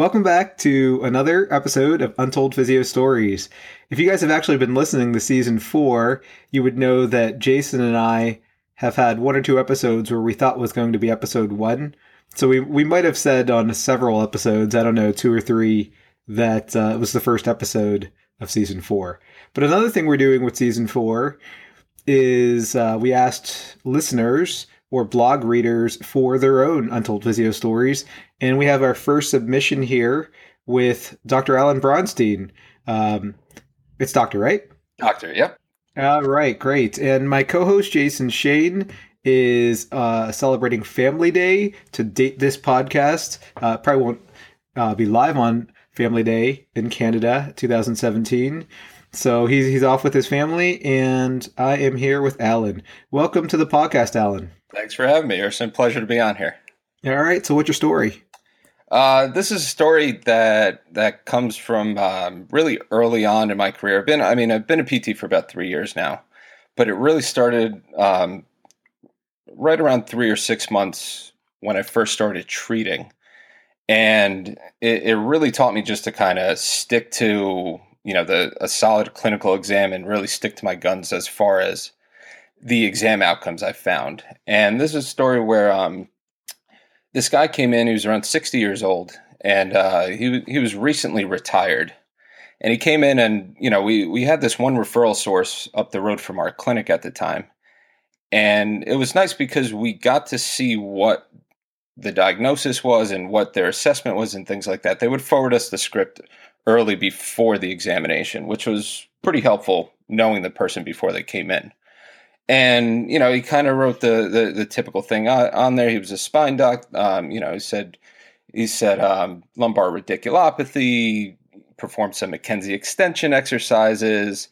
Welcome back to another episode of Untold Physio Stories. If you guys have actually been listening to season four, you would know that Jason and I have had one or two episodes where we thought was going to be episode one. So we, we might have said on several episodes, I don't know, two or three, that uh, it was the first episode of season four. But another thing we're doing with season four is uh, we asked listeners or blog readers for their own Untold Physio stories. And we have our first submission here with Dr. Allan Bronstein. Um, it's Doctor, right? Doctor, yep. All right, great. And my co host, Jason Shane, is uh, celebrating Family Day to date this podcast. Uh, probably won't uh, be live on Family Day in Canada 2017. So he's, he's off with his family, and I am here with Allan. Welcome to the podcast, Allan. Thanks for having me. It's a pleasure to be on here. All right. So, what's your story? Uh, this is a story that that comes from um, really early on in my career. I've been, I mean, I've been a PT for about three years now, but it really started um, right around three or six months when I first started treating, and it, it really taught me just to kind of stick to you know the a solid clinical exam and really stick to my guns as far as the exam outcomes I found. And this is a story where um, this guy came in. He was around sixty years old, and uh, he he was recently retired. And he came in, and you know, we we had this one referral source up the road from our clinic at the time, and it was nice because we got to see what the diagnosis was and what their assessment was and things like that. They would forward us the script early before the examination, which was pretty helpful knowing the person before they came in. And you know, he kind of wrote the, the, the typical thing on, on, there. He was a spine doc. Um, you know, he said he said um, lumbar radiculopathy. Performed some McKenzie extension exercises,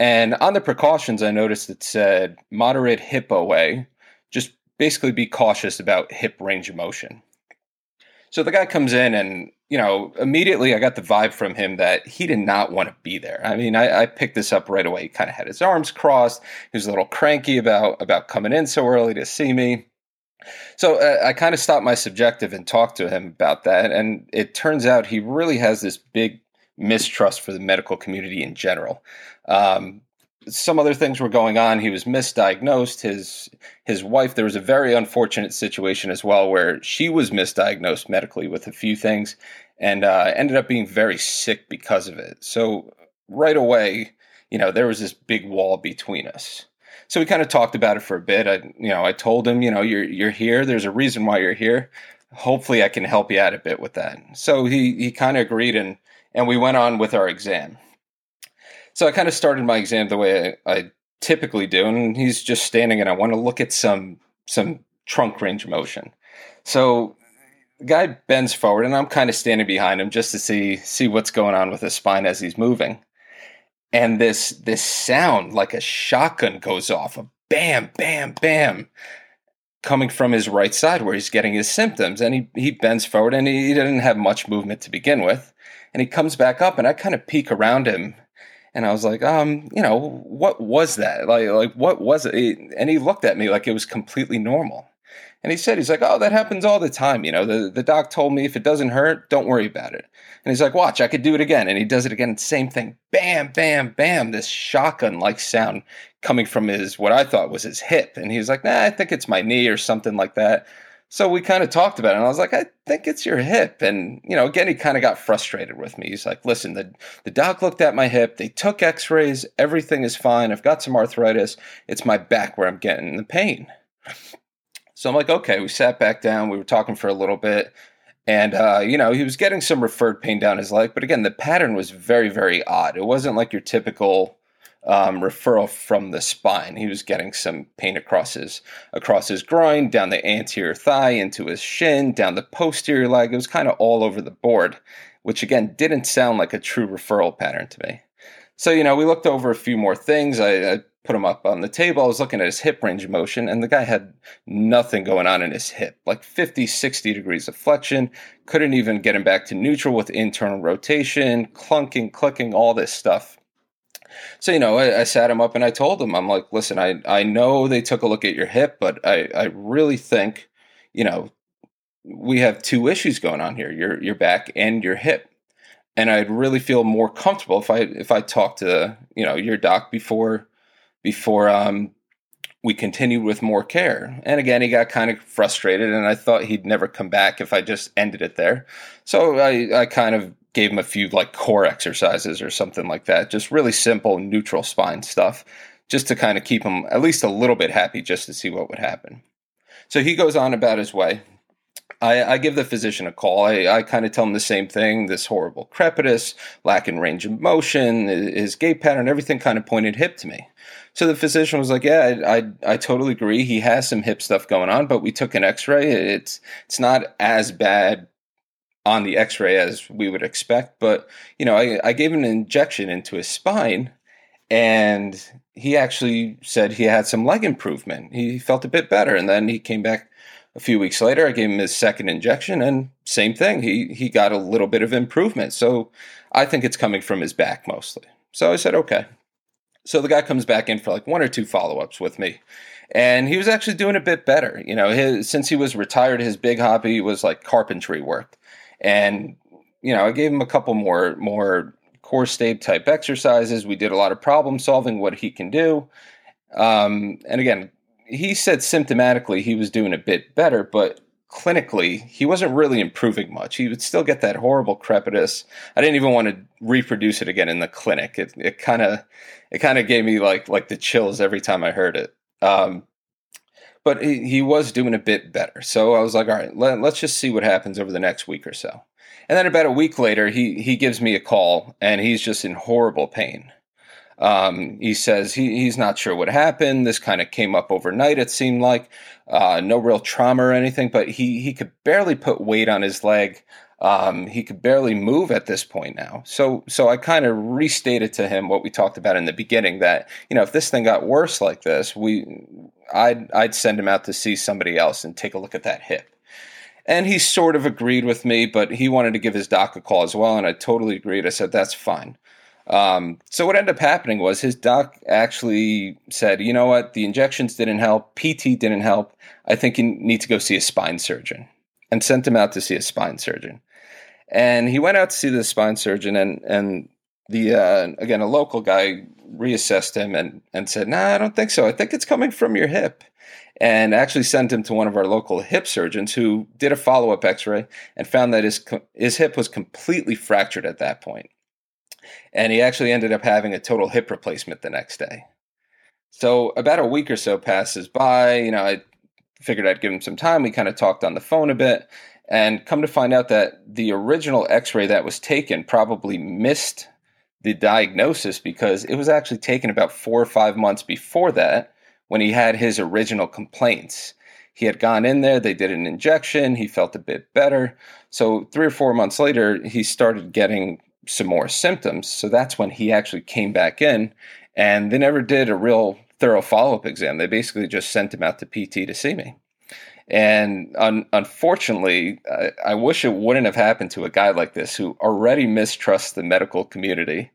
and on the precautions, I noticed it said moderate hip OA. Just basically be cautious about hip range of motion. So the guy comes in and, you know, immediately I got the vibe from him that he did not want to be there. I mean, I, I picked this up right away. He kind of had his arms crossed. He was a little cranky about, about coming in so early to see me. So uh, I kind of stopped my subjective and talked to him about that. And it turns out he really has this big mistrust for the medical community in general. Um, some other things were going on. He was misdiagnosed. His his wife. There was a very unfortunate situation as well where she was misdiagnosed medically with a few things, and uh, ended up being very sick because of it. So right away, you know, there was this big wall between us. So we kind of talked about it for a bit. I, you know, I told him, you know, you're you're here. There's a reason why you're here. Hopefully, I can help you out a bit with that. So he he kind of agreed, and and we went on with our exam. So I kind of started my exam the way I, I typically do, and he's just standing, and I want to look at some some trunk range motion. So the guy bends forward, and I'm kind of standing behind him just to see see what's going on with his spine as he's moving. And this this sound like a shotgun goes off, a bam, bam, bam, coming from his right side where he's getting his symptoms. And he he bends forward, and he, he didn't have much movement to begin with. And he comes back up, and I kind of peek around him and I was like, um, you know, what was that? Like, like what was it? And he looked at me like it was completely normal. And he said, he's like, oh, that happens all the time. You know, the, the doc told me if it doesn't hurt, don't worry about it. And he's like, watch, I could do it again. And he does it again. Same thing. Bam, bam, bam. This shotgun like sound coming from his, what I thought was his hip. And he was like, nah, I think it's my knee or something like that. So we kind of talked about it, and I was like, I think it's your hip. And, you know, again, he kind of got frustrated with me. He's like, listen, the, the doc looked at my hip, they took x rays, everything is fine. I've got some arthritis. It's my back where I'm getting the pain. So I'm like, okay, we sat back down, we were talking for a little bit. And, uh, you know, he was getting some referred pain down his leg. But again, the pattern was very, very odd. It wasn't like your typical um, referral from the spine. He was getting some pain across his across his groin, down the anterior thigh, into his shin, down the posterior leg. It was kind of all over the board, which again didn't sound like a true referral pattern to me. So, you know, we looked over a few more things. I, I put him up on the table. I was looking at his hip range of motion, and the guy had nothing going on in his hip, like 50, 60 degrees of flexion. Couldn't even get him back to neutral with internal rotation, clunking, clicking, all this stuff. So, you know, I, I, sat him up and I told him, I'm like, listen, I, I know they took a look at your hip, but I, I really think, you know, we have two issues going on here, your your back and your hip. And I'd really feel more comfortable if I if I talked to, you know, your doc before before um we continued with more care. And again, he got kind of frustrated, and I thought he'd never come back if I just ended it there. So I, I kind of gave him a few like core exercises or something like that, just really simple neutral spine stuff, just to kind of keep him at least a little bit happy, just to see what would happen. So he goes on about his way. I, I give the physician a call. I, I kind of tell him the same thing this horrible crepitus, lack in range of motion, his gait pattern, everything kind of pointed hip to me. So the physician was like, "Yeah, I, I, I totally agree. He has some hip stuff going on, but we took an X-ray. It's it's not as bad on the X-ray as we would expect. But you know, I, I gave him an injection into his spine, and he actually said he had some leg improvement. He felt a bit better, and then he came back a few weeks later. I gave him his second injection, and same thing. He he got a little bit of improvement. So I think it's coming from his back mostly. So I said, okay. So the guy comes back in for like one or two follow ups with me. And he was actually doing a bit better. You know, his, since he was retired, his big hobby was like carpentry work. And, you know, I gave him a couple more, more core state type exercises. We did a lot of problem solving, what he can do. Um, and again, he said symptomatically he was doing a bit better, but clinically, he wasn't really improving much. He would still get that horrible crepitus. I didn't even want to reproduce it again in the clinic. It it kind of it kind of gave me like like the chills every time I heard it. Um, but he, he was doing a bit better. So I was like, all right, let, let's just see what happens over the next week or so. And then about a week later, he he gives me a call, and he's just in horrible pain. Um, he says he, he's not sure what happened. This kind of came up overnight, it seemed like. Uh, no real trauma or anything, but he, he could barely put weight on his leg. Um, he could barely move at this point now. So, so I kind of restated to him what we talked about in the beginning that, you know, if this thing got worse like this, we, I'd, I'd send him out to see somebody else and take a look at that hip. And he sort of agreed with me, but he wanted to give his doc a call as well. And I totally agreed. I said, that's fine. Um, so what ended up happening was his doc actually said, you know what, the injections didn't help, PT didn't help. I think you need to go see a spine surgeon, and sent him out to see a spine surgeon. And he went out to see the spine surgeon, and and the uh, again a local guy reassessed him and and said, nah, I don't think so. I think it's coming from your hip. And actually sent him to one of our local hip surgeons who did a follow up x ray and found that his, his hip was completely fractured at that point and he actually ended up having a total hip replacement the next day. So about a week or so passes by. You know, I figured I'd give him some time. We kind of talked on the phone a bit, and come to find out that the original X-ray that was taken probably missed the diagnosis because it was actually taken about four or five months before that when he had his original complaints. He had gone in there, they did an injection, he felt a bit better. So, three or four months later, he started getting some more symptoms. So that's when he actually came back in, and they never did a real thorough follow up exam. They basically just sent him out to PT to see me. And un- unfortunately, I-, I wish it wouldn't have happened to a guy like this who already mistrusts the medical community.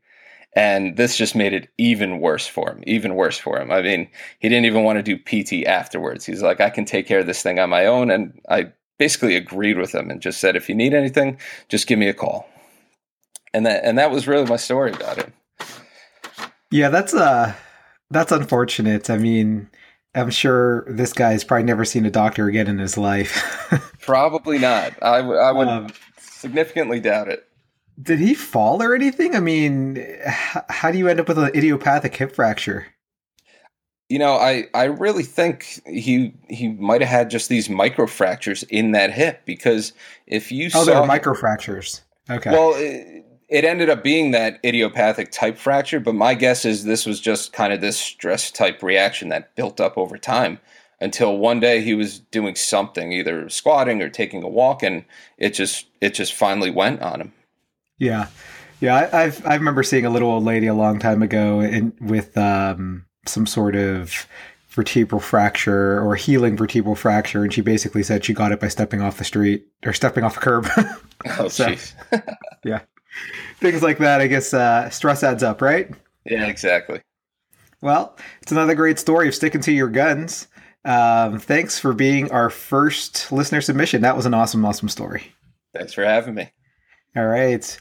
And this just made it even worse for him, even worse for him. I mean, he didn't even want to do PT afterwards. He's like, I can take care of this thing on my own. And I basically agreed with him and just said, if you need anything, just give me a call and that and that was really my story about it. Yeah, that's uh that's unfortunate. I mean, I'm sure this guy's probably never seen a doctor again in his life. probably not. I, w- I would um, significantly doubt it. Did he fall or anything? I mean, h- how do you end up with an idiopathic hip fracture? You know, I, I really think he he might have had just these micro fractures in that hip because if you oh, saw there micro fractures. Okay. Well, it ended up being that idiopathic type fracture, but my guess is this was just kind of this stress type reaction that built up over time until one day he was doing something, either squatting or taking a walk, and it just it just finally went on him. Yeah. Yeah, I, I've I remember seeing a little old lady a long time ago in, with um, some sort of vertebral fracture or healing vertebral fracture, and she basically said she got it by stepping off the street or stepping off a curb. Oh, So- jeez. yeah, things like that. I guess uh, stress adds up, right? yeah, exactly. Well, it's another great story of sticking to your guns. Um, thanks for being our first listener submission. That was an awesome, awesome story. Thanks for having me. All right.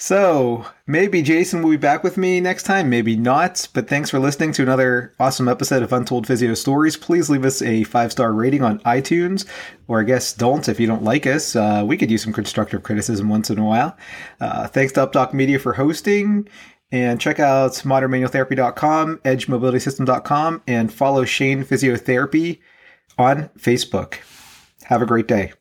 So maybe Jason will be back with me next time, maybe not. But thanks for listening to another awesome episode of Untold Physio Stories. Please leave us a five star rating on iTunes, or I guess don't if you don't like us. Uh, we could use some constructive criticism once in a while. Uh, thanks to UpDoc Media for hosting. And check out modernmanualtherapy.com, edgemobilitysystem.com, and follow Shane Physiotherapy on Facebook. Have a great day.